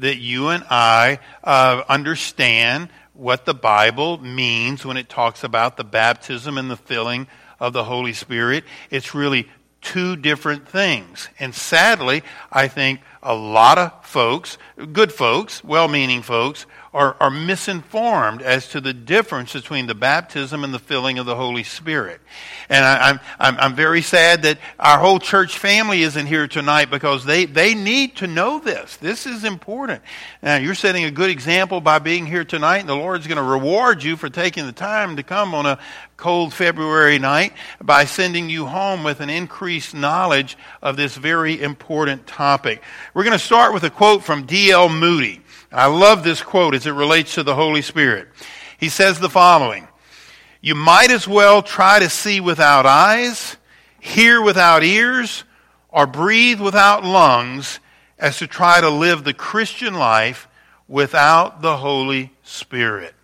that you and I uh, understand what the Bible means when it talks about the baptism and the filling of the Holy Spirit. It's really two different things. And sadly, I think a lot of folks, good folks, well meaning folks, are, are misinformed as to the difference between the baptism and the filling of the Holy Spirit. And I, am I'm, I'm very sad that our whole church family isn't here tonight because they, they need to know this. This is important. Now, you're setting a good example by being here tonight, and the Lord's going to reward you for taking the time to come on a cold February night by sending you home with an increased knowledge of this very important topic. We're going to start with a quote from D.L. Moody. I love this quote as it relates to the Holy Spirit. He says the following You might as well try to see without eyes, hear without ears, or breathe without lungs as to try to live the Christian life without the Holy Spirit.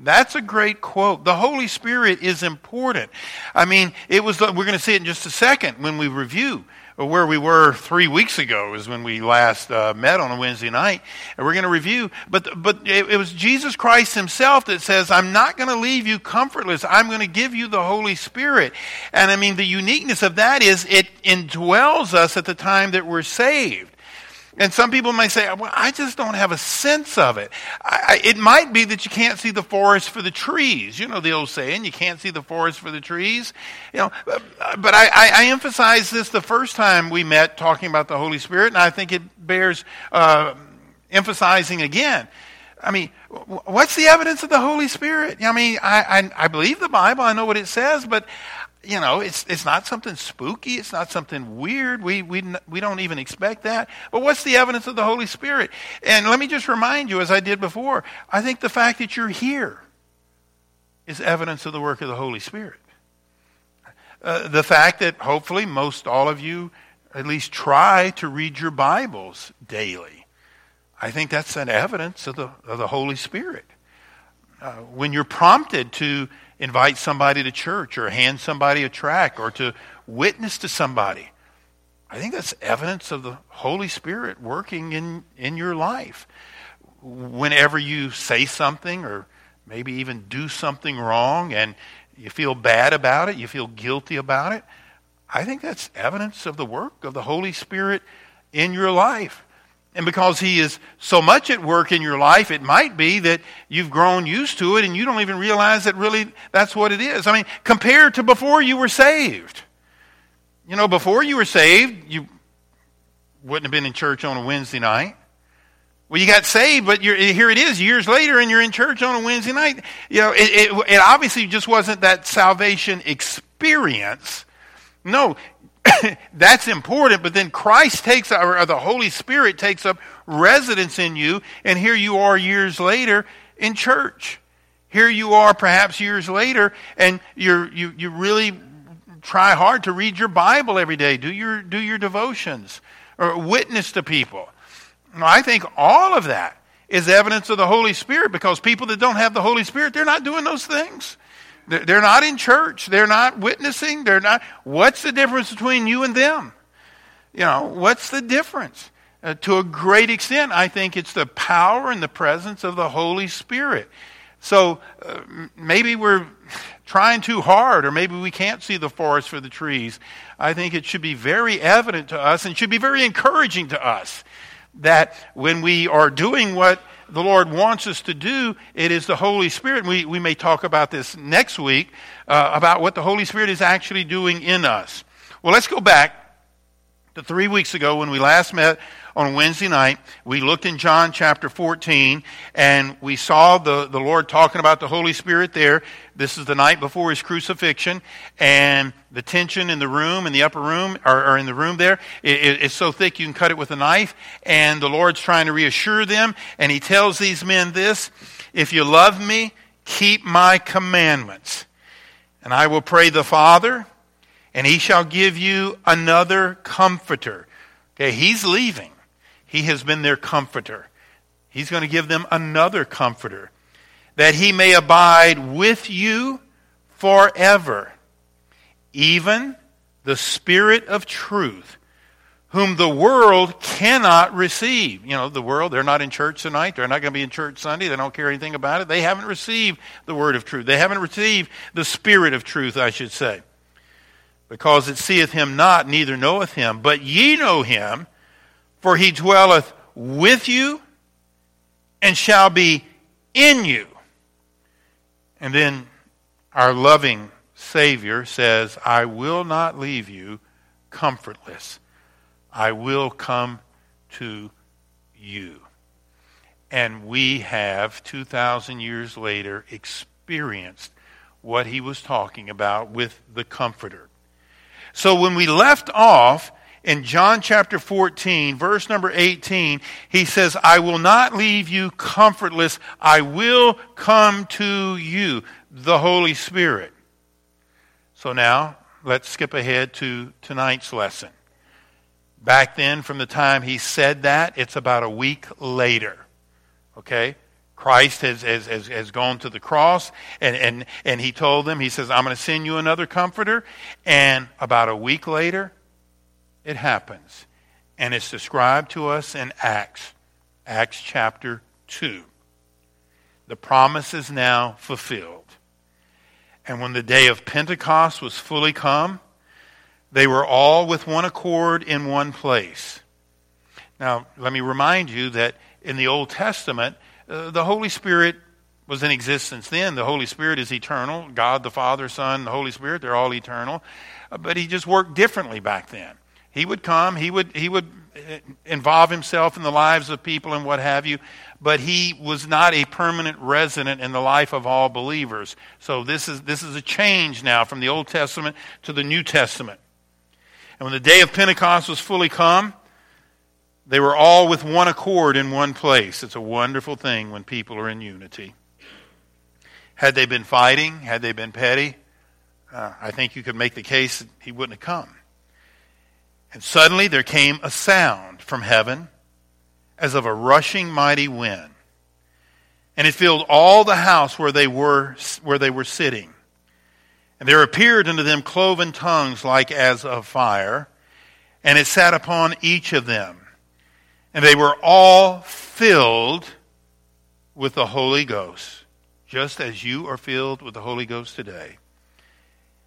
That's a great quote. The Holy Spirit is important. I mean, it was, we're going to see it in just a second when we review where we were three weeks ago is when we last uh, met on a Wednesday night. And we're going to review. But, but it, it was Jesus Christ himself that says, I'm not going to leave you comfortless. I'm going to give you the Holy Spirit. And I mean, the uniqueness of that is it indwells us at the time that we're saved. And some people may say, well, I just don't have a sense of it. I, I, it might be that you can't see the forest for the trees. You know the old saying, you can't see the forest for the trees. You know, but, I, I, emphasized this the first time we met talking about the Holy Spirit, and I think it bears uh, emphasizing again. I mean, what's the evidence of the Holy Spirit? I mean, I, I, I believe the Bible, I know what it says, but you know, it's, it's not something spooky. It's not something weird. We, we, we don't even expect that. But what's the evidence of the Holy Spirit? And let me just remind you, as I did before, I think the fact that you're here is evidence of the work of the Holy Spirit. Uh, the fact that hopefully most all of you at least try to read your Bibles daily. I think that's an evidence of the, of the Holy Spirit. Uh, when you're prompted to invite somebody to church or hand somebody a tract or to witness to somebody. I think that's evidence of the Holy Spirit working in, in your life. Whenever you say something or maybe even do something wrong and you feel bad about it, you feel guilty about it, I think that's evidence of the work of the Holy Spirit in your life. And because He is so much at work in your life, it might be that you've grown used to it and you don't even realize that really that's what it is. I mean, compared to before you were saved. You know, before you were saved, you wouldn't have been in church on a Wednesday night. Well, you got saved, but here it is years later, and you're in church on a Wednesday night. You know, it, it, it obviously just wasn't that salvation experience. No, that's important, but then Christ takes, or the Holy Spirit takes up residence in you, and here you are years later in church. Here you are perhaps years later, and you're, you, you really try hard to read your Bible every day, do your, do your devotions, or witness to people. I think all of that is evidence of the Holy Spirit because people that don't have the Holy Spirit, they're not doing those things. They're not in church. They're not witnessing. They're not. What's the difference between you and them? You know, what's the difference? Uh, to a great extent, I think it's the power and the presence of the Holy Spirit. So uh, maybe we're trying too hard, or maybe we can't see the forest for the trees. I think it should be very evident to us and should be very encouraging to us that when we are doing what the Lord wants us to do, it is the Holy Spirit. We, we may talk about this next week uh, about what the Holy Spirit is actually doing in us. Well, let's go back Three weeks ago, when we last met on Wednesday night, we looked in John chapter 14 and we saw the, the Lord talking about the Holy Spirit there. This is the night before his crucifixion and the tension in the room, in the upper room, or, or in the room there, it, it's so thick you can cut it with a knife. And the Lord's trying to reassure them and he tells these men this, if you love me, keep my commandments. And I will pray the Father and he shall give you another comforter. Okay, he's leaving. He has been their comforter. He's going to give them another comforter that he may abide with you forever. Even the Spirit of truth, whom the world cannot receive. You know, the world, they're not in church tonight. They're not going to be in church Sunday. They don't care anything about it. They haven't received the word of truth. They haven't received the Spirit of truth, I should say because it seeth him not, neither knoweth him. But ye know him, for he dwelleth with you and shall be in you. And then our loving Savior says, I will not leave you comfortless. I will come to you. And we have, 2,000 years later, experienced what he was talking about with the Comforter. So when we left off in John chapter 14, verse number 18, he says, I will not leave you comfortless. I will come to you, the Holy Spirit. So now, let's skip ahead to tonight's lesson. Back then, from the time he said that, it's about a week later. Okay? Christ has, has, has, has, gone to the cross and, and, and he told them, he says, I'm going to send you another comforter. And about a week later, it happens. And it's described to us in Acts, Acts chapter 2. The promise is now fulfilled. And when the day of Pentecost was fully come, they were all with one accord in one place. Now, let me remind you that in the Old Testament, uh, the Holy Spirit was in existence then. The Holy Spirit is eternal. God, the Father, Son, the Holy Spirit, they're all eternal. Uh, but he just worked differently back then. He would come, he would, he would uh, involve himself in the lives of people and what have you, but he was not a permanent resident in the life of all believers. So this is, this is a change now from the Old Testament to the New Testament. And when the day of Pentecost was fully come, they were all with one accord in one place. It's a wonderful thing when people are in unity. Had they been fighting, had they been petty, uh, I think you could make the case that he wouldn't have come. And suddenly there came a sound from heaven as of a rushing mighty wind. And it filled all the house where they were, where they were sitting. And there appeared unto them cloven tongues like as of fire, and it sat upon each of them and they were all filled with the Holy Ghost, just as you are filled with the Holy Ghost today.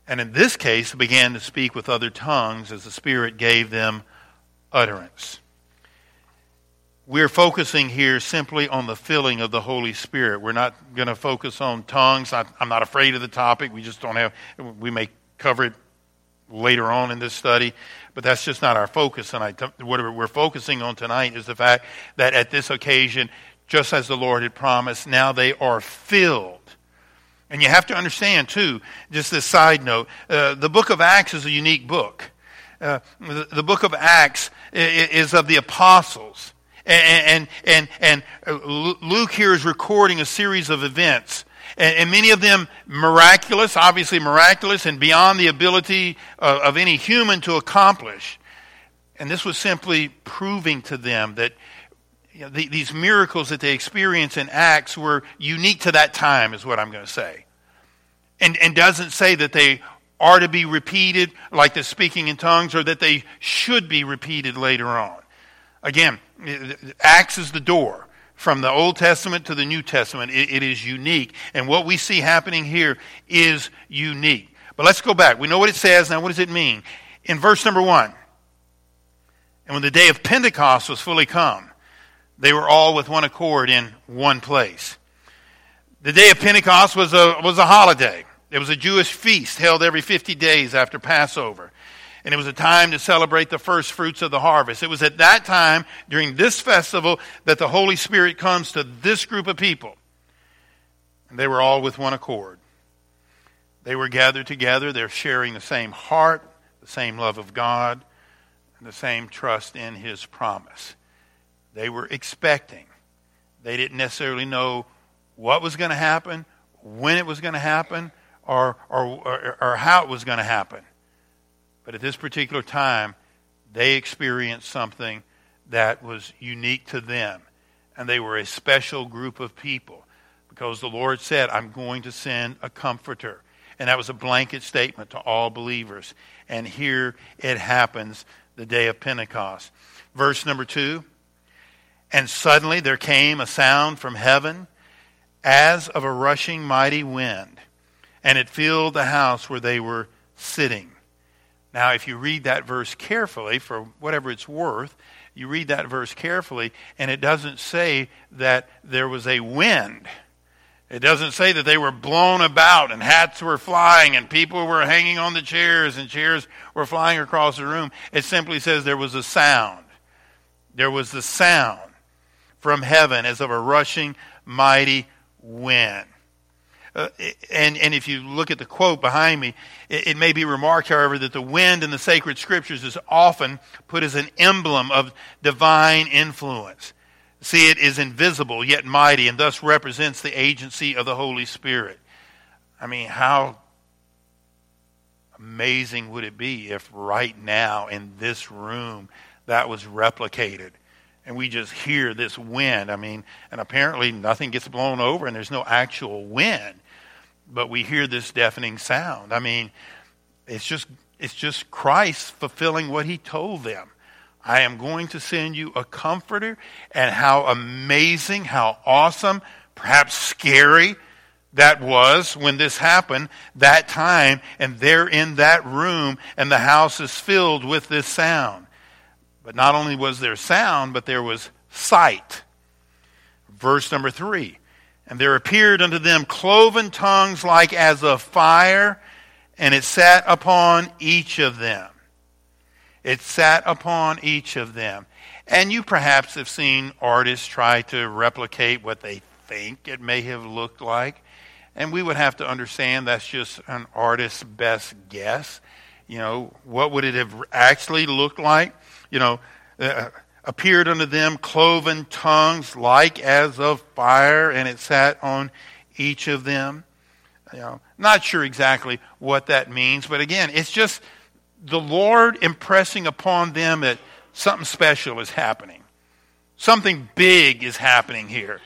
And in this case, began to speak with other tongues as the Spirit gave them utterance. We're focusing here simply on the filling of the Holy Spirit. We're not going to focus on tongues. I'm not afraid of the topic. We just don't have, we may cover it later on in this study, but that's just not our focus tonight. What we're focusing on tonight is the fact that at this occasion, just as the Lord had promised, now they are filled. And you have to understand, too, just this side note uh, the book of Acts is a unique book. Uh, the, the, book of Acts is of the apostles. And, and, and, and uh, Luke here is recording a series of events and, and many of them miraculous, obviously miraculous, and beyond the ability of, of any human to accomplish. And this was simply proving to them that you know, the, these miracles that they experienced in Acts were unique to that time, is what I'm going to say. And, and doesn't say that they are to be repeated like the speaking in tongues or that they should be repeated later on. Again, Acts is the door from the Old Testament to the New Testament. It, it is unique. And what we see happening here is unique. But let's go back. We know what it says. Now, what does it mean? In verse number one, and when the day of Pentecost was fully come, they were all with one accord in one place. The day of Pentecost was a, was a holiday. It was a Jewish feast held every 50 days after Passover. And it was a time to celebrate the first fruits of the harvest. It was at that time, during this festival, that the Holy Spirit comes to this group of people. And they were all with one accord. They were gathered together. They're sharing the same heart, the same love of God, and the same trust in His promise. They were expecting. They didn't necessarily know what was going to happen, when it was going to happen, or, or, or, or how it was going to happen. But at this particular time, they experienced something that was unique to them. And they were a special group of people because the Lord said, I'm going to send a comforter. And that was a blanket statement to all believers. And here it happens the day of Pentecost. Verse number two And suddenly there came a sound from heaven as of a rushing mighty wind, and it filled the house where they were sitting. Now, if you read that verse carefully, for whatever it's worth, you read that verse carefully, and it doesn't say that there was a wind. It doesn't say that they were blown about and hats were flying and people were hanging on the chairs and chairs were flying across the room. It simply says there was a sound. There was the sound from heaven as of a rushing mighty wind. Uh, and, and if you look at the quote behind me, it, it, may be remarked, however, that the wind in the sacred scriptures is often put as an emblem of divine influence. See, it is invisible yet mighty and thus represents the agency of the Holy Spirit. I mean, how amazing would it be if right now in this room that was replicated? and we just hear this wind. I mean, and apparently nothing gets blown over and there's no actual wind, but we hear this deafening sound. I mean, it's just it's just Christ fulfilling what he told them. I am going to send you a comforter, and how amazing, how awesome, perhaps scary that was when this happened that time, and they're in that room, and the house is filled with this sound. But not only was there sound, but there was sight. Verse number three. And there appeared unto them cloven tongues like as of fire, and it sat upon each of them. It sat upon each of them. And you perhaps have seen artists try to replicate what they think it may have looked like. And we would have to understand that's just an artist's best guess. You know, what would it have actually looked like? you know, uh, appeared unto them cloven tongues like as of fire, and it sat on each of them. You know, not sure exactly what that means, but again, it's just the Lord impressing upon them that something special is happening. Something big is happening here.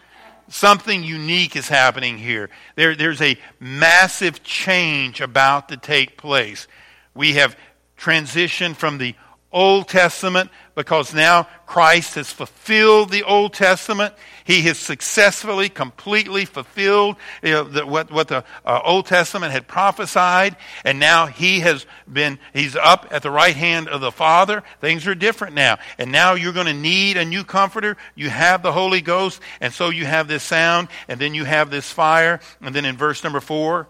Something unique is happening here. There, there's a massive change about to take place. We have transitioned from the Old Testament because now Christ has fulfilled the Old Testament. He has successfully, completely fulfilled you know, the, what, what the uh, Old Testament had prophesied. And now he has been, he's up at the right hand of the Father. Things are different now. And now you're going to need a new comforter. You have the Holy Ghost. And so you have this sound. And then you have this fire. And then in verse number four,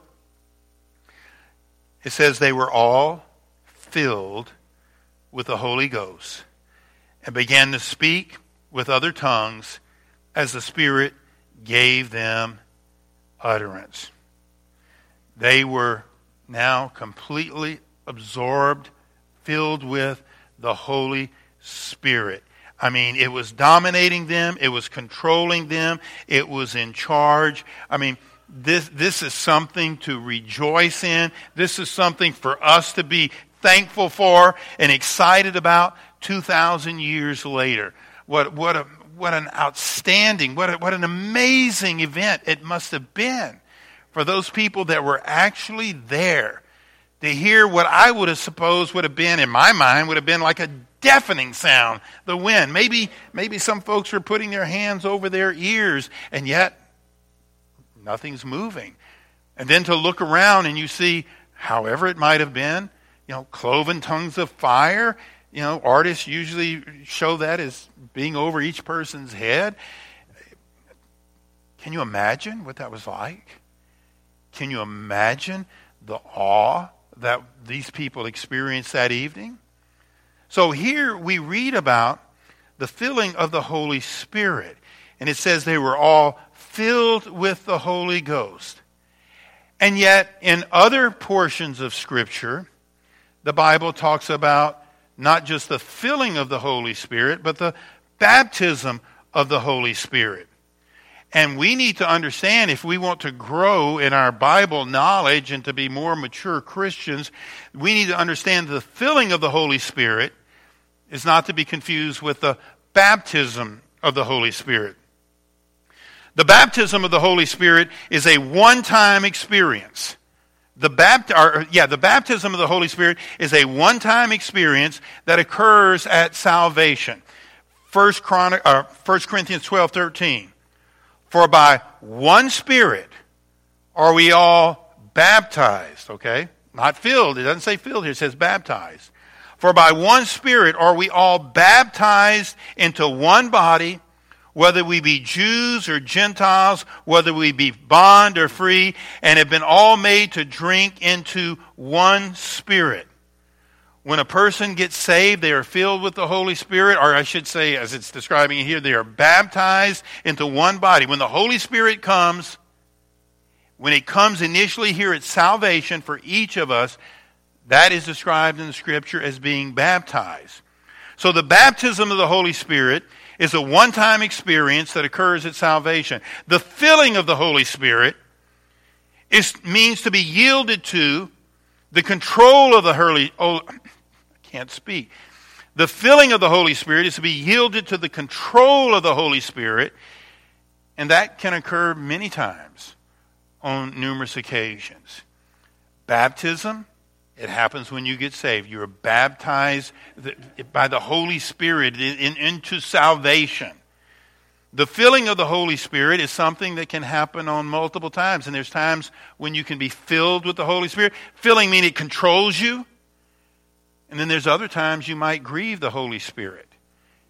it says they were all filled with the Holy Ghost and began to speak with other tongues as the Spirit gave them utterance. They were now completely absorbed, filled with the Holy Spirit. I mean, it was dominating them, it was controlling them, it was in charge. I mean, this, this is something to rejoice in. This is something for us to be thankful for and excited about 2,000 years later. What, what, a, what an outstanding, what, a, what an amazing event it must have been for those people that were actually there to hear what I would have supposed would have been, in my mind, would have been like a deafening sound, the wind. Maybe, maybe some folks were putting their hands over their ears, and yet nothing's moving. And then to look around and you see, however it might have been, you know, cloven tongues of fire. You know, artists usually show that as being over each person's head. Can you imagine what that was like? Can you imagine the awe that these people experienced that evening? So here we read about the filling of the Holy Spirit. And it says they were all filled with the Holy Ghost. And yet, in other portions of Scripture, the Bible talks about not just the filling of the Holy Spirit, but the baptism of the Holy Spirit. And we need to understand if we want to grow in our Bible knowledge and to be more mature Christians, we need to understand the filling of the Holy Spirit is not to be confused with the baptism of the Holy Spirit. The baptism of the Holy Spirit is a one-time experience. The bapt- or, yeah, the baptism of the Holy Spirit is a one-time experience that occurs at salvation. 1, Chron- uh, 1 Corinthians 12, 13. For by one Spirit are we all baptized, okay? Not filled. It doesn't say filled here, it says baptized. For by one Spirit are we all baptized into one body, whether we be Jews or Gentiles, whether we be bond or free, and have been all made to drink into one Spirit. When a person gets saved, they are filled with the Holy Spirit, or I should say, as it's describing here, they are baptized into one body. When the Holy Spirit comes, when it comes initially here at salvation for each of us, that is described in the Scripture as being baptized. So the baptism of the Holy Spirit is a one time experience that occurs at salvation. The filling of the Holy Spirit is, means to be yielded to the control of the Holy, oh, I can't speak. The filling of the Holy Spirit is to be yielded to the control of the Holy Spirit, and that can occur many times on numerous occasions. Baptism, it happens when you get saved. You're baptized by the Holy Spirit into salvation. The filling of the Holy Spirit is something that can happen on multiple times. And there's times when you can be filled with the Holy Spirit. Filling means it controls you. And then there's other times you might grieve the Holy Spirit.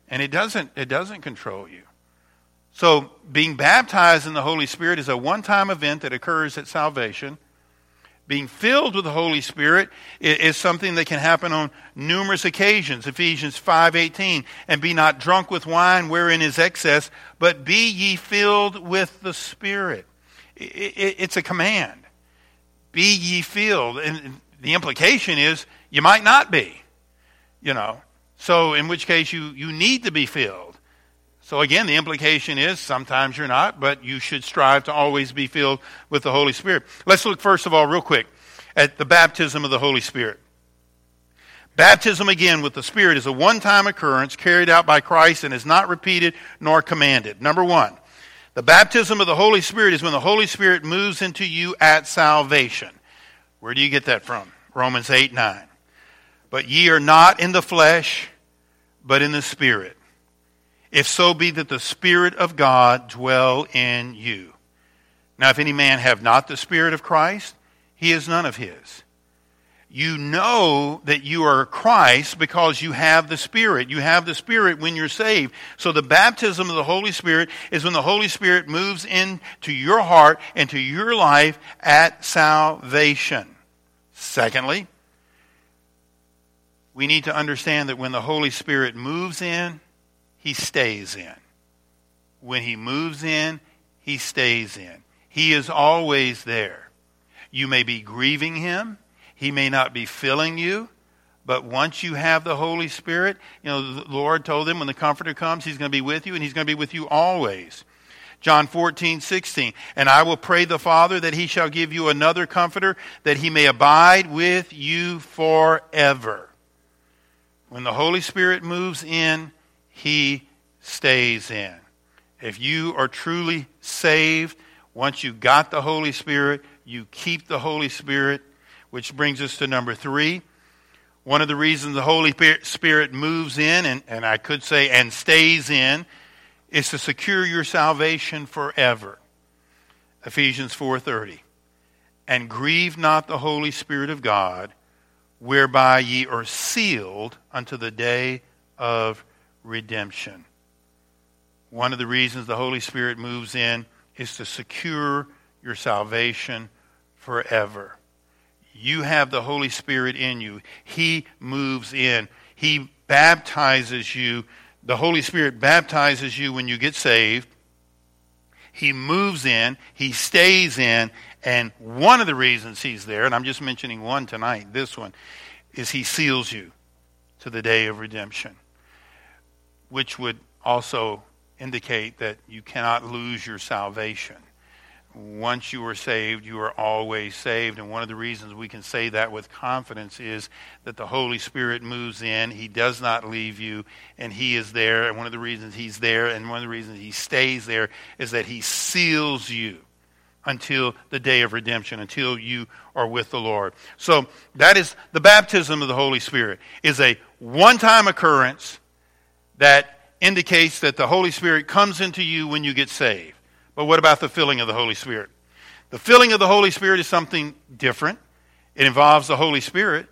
And it doesn't, it doesn't control you. So being baptized in the Holy Spirit is a one-time event that occurs at salvation. Being filled with the Holy Spirit is something that can happen on numerous occasions. Ephesians 5:18, and be not drunk with wine wherein is excess, but be ye filled with the Spirit. It's a command. Be ye filled. And the implication is you might not be, you know. So, in which case, you, you need to be filled. So, again, the implication is sometimes you're not, but you should strive to always be filled with the Holy Spirit. Let's look, first of all, real quick, at the baptism of the Holy Spirit. Baptism, again, with the Spirit is a one time occurrence carried out by Christ and is not repeated nor commanded. Number one, the baptism of the Holy Spirit is when the Holy Spirit moves into you at salvation. Where do you get that from? Romans 8 9. But ye are not in the flesh, but in the Spirit. If so be that the Spirit of God dwell in you. Now, if any man have not the Spirit of Christ, he is none of his. You know that you are Christ because you have the Spirit. You have the Spirit when you're saved. So the baptism of the Holy Spirit is when the Holy Spirit moves into your heart and to your life at salvation. Secondly, we need to understand that when the Holy Spirit moves in, he stays in. When he moves in, he stays in. He is always there. You may be grieving him. He may not be filling you. But once you have the Holy Spirit, you know, the Lord told them when the Comforter comes, He's going to be with you, and He's going to be with you always. John 14, 16. And I will pray the Father that He shall give you another Comforter, that He may abide with you forever. When the Holy Spirit moves in, He stays in. If you are truly saved, once you got the Holy Spirit, you keep the Holy Spirit, which brings us to number three. One of the reasons the Holy Spirit moves in, and, and I could say and stays in, is to secure your salvation forever. Ephesians 4:30. And grieve not the Holy Spirit of God, whereby ye are sealed unto the day of redemption. One of the reasons the Holy Spirit moves in is to secure your salvation forever. you have the Holy Spirit in you. He moves in. He baptizes you. The Holy Spirit baptizes you when you get saved. He moves in, he stays in, and one of the reasons he's there, and I'm just mentioning one tonight, this one, is he seals you to the day of redemption, which would also indicate that you cannot lose your salvation once you are saved, you are always saved. And one of the reasons we can say that with confidence is that the Holy Spirit moves in. He does not leave you, and He is there. And one of the reasons He's there and one of the reasons He stays there is that He seals you until the day of redemption, until you are with the Lord. So that is the baptism of the Holy Spirit is a one-time occurrence that indicates that the Holy Spirit comes into you when you get saved. But what about the filling of the Holy Spirit? The filling of the Holy Spirit is something different. It involves the Holy Spirit,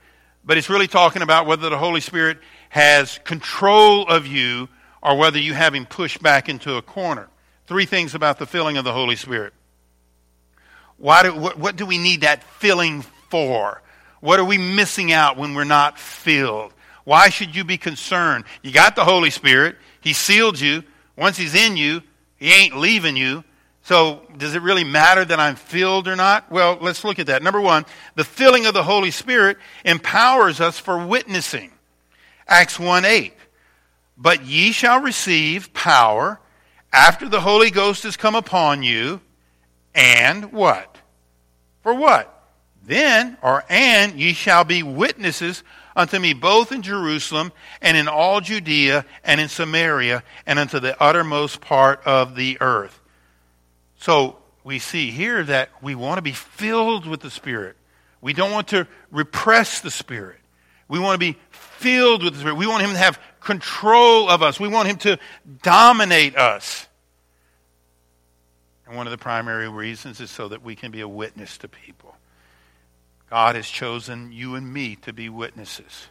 but it's really talking about whether the Holy Spirit has control of you or whether you have him pushed back into a corner. Three things about the filling of the Holy Spirit. Why do, what, what do we need that filling for? What are we missing out when we're not filled? Why should you be concerned? You got the Holy Spirit. He sealed you. Once He's in you, He ain't leaving you. So, does it really matter that I'm filled or not? Well, let's look at that. Number one, the filling of the Holy Spirit empowers us for witnessing. Acts 1 8. But ye shall receive power after the Holy Ghost has come upon you, and what? For what? Then, or and, ye shall be witnesses unto me both in Jerusalem and in all Judea and in Samaria and unto the uttermost part of the earth. So we see here that we want to be filled with the Spirit. We don't want to repress the Spirit. We want to be filled with the Spirit. We want Him to have control of us. We want Him to dominate us. And one of the primary reasons is so that we can be a witness to people. God has chosen you and me to be witnesses.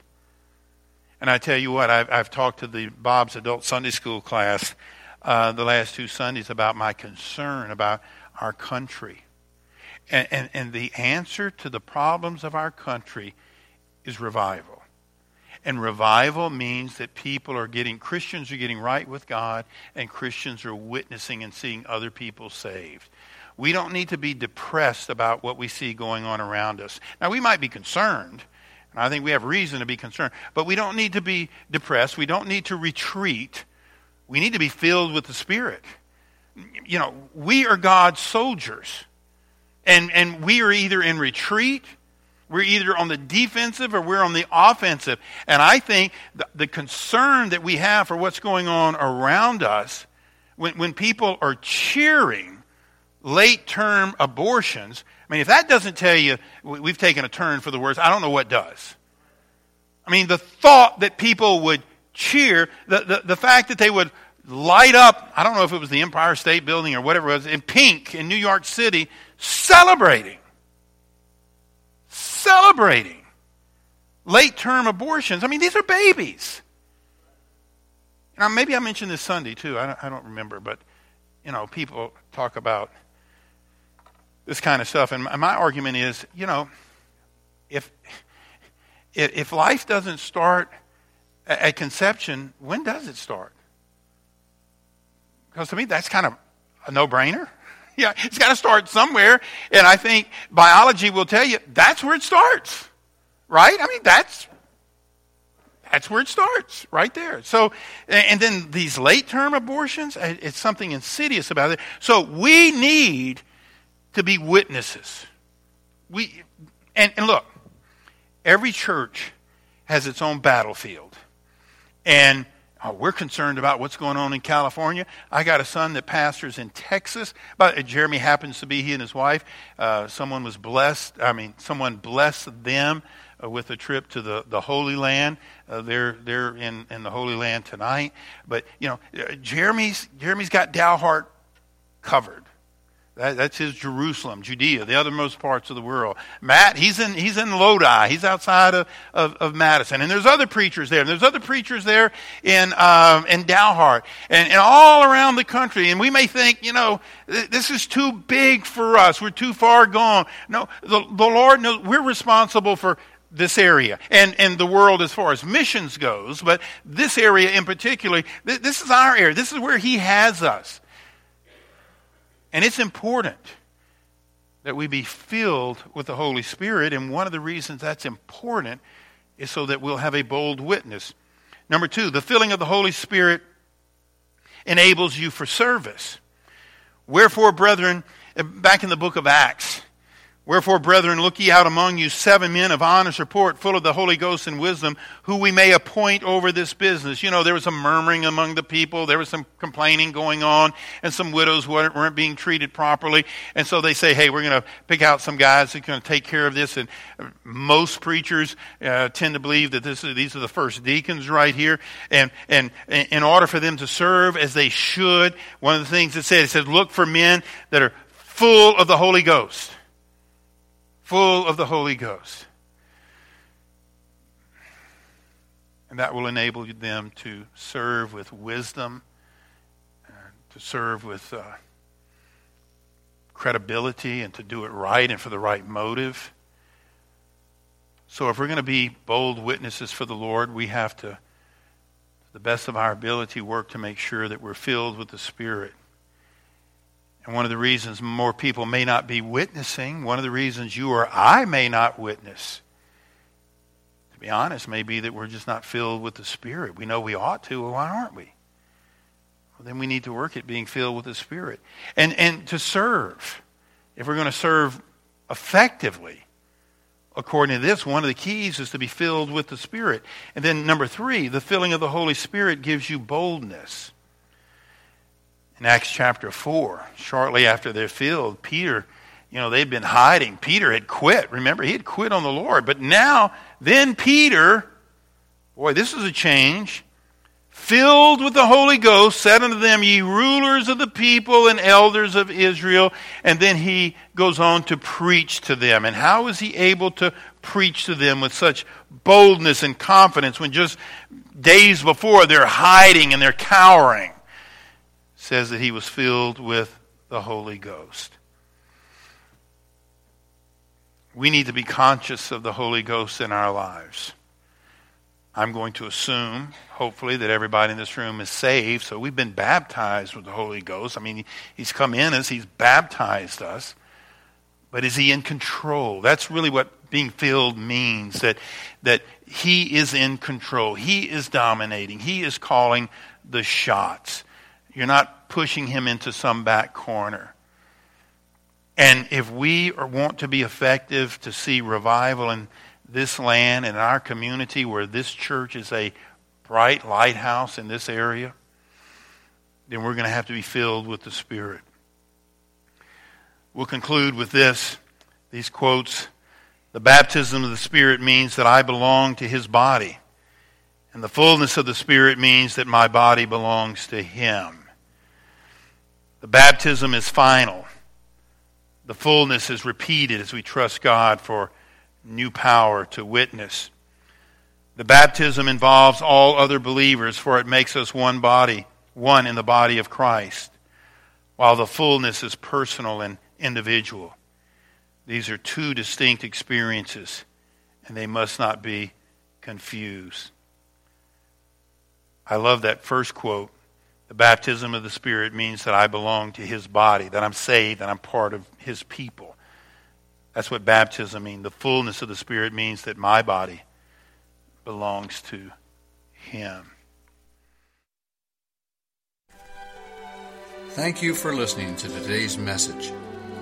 And I tell you what, I've, I've talked to the Bob's Adult Sunday School class uh, the last two Sundays about my concern about our country. And, and, and the answer to the problems of our country is revival. And revival means that people are getting, Christians are getting right with God, and Christians are witnessing and seeing other people saved. We don't need to be depressed about what we see going on around us. Now, we might be concerned, and I think we have reason to be concerned, but we don't need to be depressed. We don't need to retreat we need to be filled with the Spirit. You know, we are God's soldiers. And, and we are either in retreat, we're either on the defensive or we're on the offensive. And I think the, the concern that we have for what's going on around us, when, when people are cheering late term abortions, I mean, if that doesn't tell you we've taken a turn for the worse, I don't know what does. I mean, the thought that people would cheer, the, the, the fact that they would light up, I don't know if it was the Empire State Building or whatever it was, in pink in New York City, celebrating. Celebrating late term abortions. I mean, these are babies. Now, maybe I mentioned this Sunday too. I don't, I don't remember, but you know, people talk about this kind of stuff, and my argument is, you know, if if life doesn't start at conception, when does it start? Because to me, that's kind of a no brainer. Yeah, it's got to start somewhere. And I think biology will tell you that's where it starts. Right? I mean, that's that's where it starts, right there. So, and then these late term abortions, it's something insidious about it. So we need to be witnesses. We, and, and look, every church has its own battlefield. And oh, we're concerned about what's going on in California. I got a son that pastors in Texas. But Jeremy happens to be he and his wife. Uh, someone was blessed. I mean, someone blessed them uh, with a trip to the, the Holy Land. Uh, they're they're in, in the Holy Land tonight. But you know, uh, Jeremy's Jeremy's got Dalhart covered. That, that's his Jerusalem, Judea, the othermost parts of the world. Matt, he's in, he's in Lodi. He's outside of, of, of Madison. And there's other preachers there. And there's other preachers there in, um, in Dalhart and, and all around the country. And we may think, you know, this is too big for us. We're too far gone. No, the, the Lord knows we're responsible for this area and, and the world as far as missions goes, but this area in particular, th- this is our area. This is where He has us. And it's important that we be filled with the Holy Spirit. And one of the reasons that's important is so that we'll have a bold witness. Number two, the filling of the Holy Spirit enables you for service. Wherefore, brethren, eh, back in the book of Acts, Wherefore, brethren, look ye out among you seven men of honest report, full of the Holy Ghost and wisdom, who we may appoint over this business. You know, there was some murmuring among the people, there was some complaining going on, and some widows weren't, weren't being treated properly. And so they say, hey, we're going to pick out some guys that are going to take care of this. And most preachers uh, tend to believe that this is, these are the first deacons right here. And, and in order for them to serve as they should, one of the things it said, it said, look for men that are full of the Holy Ghost full of the Holy Ghost. And that will enable them to serve with wisdom, to serve with uh, credibility, and to do it right and for the right motive. So, if we're going to be bold witnesses for the Lord, we have to, to the best of our ability, work to make sure that we're filled with the Spirit. And one of the reasons more people may not be witnessing, one of the reasons you or I may not witness, to be honest, may be that we're just not filled with the Spirit. We know we ought to, well, why aren't we? Well, then we need to work at being filled with the Spirit. And, and to serve. If we're going to serve effectively, according to this, one of the keys is to be filled with the Spirit. And then, number three, the filling of the Holy Spirit gives you boldness in Acts chapter 4, shortly after they're filled, Peter, you know, they'd been hiding. Peter had quit. Remember, he had quit on the Lord. But now, then Peter, boy, this is a change, filled with the Holy Ghost, said unto them, Ye rulers of the people and elders of Israel. And then he goes on to preach to them. And how is he able to preach to them with such boldness and confidence when just days before they're hiding and they're cowering? Says that he was filled with the Holy Ghost. We need to be conscious of the Holy Ghost in our lives. I'm going to assume, hopefully, that everybody in this room is saved. So we've been baptized with the Holy Ghost. I mean, He's come in us, He's baptized us. But is He in control? That's really what being filled means that, that He is in control. He is dominating. He is calling the shots. You're not pushing him into some back corner. And if we want to be effective to see revival in this land and our community where this church is a bright lighthouse in this area, then we're going to have to be filled with the Spirit. We'll conclude with this these quotes. The baptism of the Spirit means that I belong to His body, and the fullness of the Spirit means that my body belongs to Him. The baptism is final. The fullness is repeated as we trust God for new power to witness. The baptism involves all other believers, for it makes us one body, one in the body of Christ, while the fullness is personal and individual. These are two distinct experiences, and they must not be confused. I love that first quote the baptism of the Spirit means that I belong to His body, that I'm saved, that I'm part of His people. That's what baptism means. The fullness of the Spirit means that my body belongs to Him. Thank you for listening to today's message.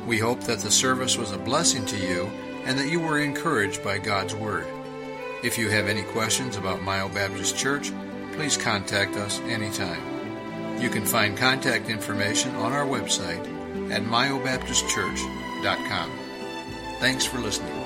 We hope that the service was a blessing to you and that you were encouraged by God's Word. If you have any questions about Mayo Baptist Church, please contact us anytime. You can find contact information on our website at mayobaptistchurch.com. Thanks for listening.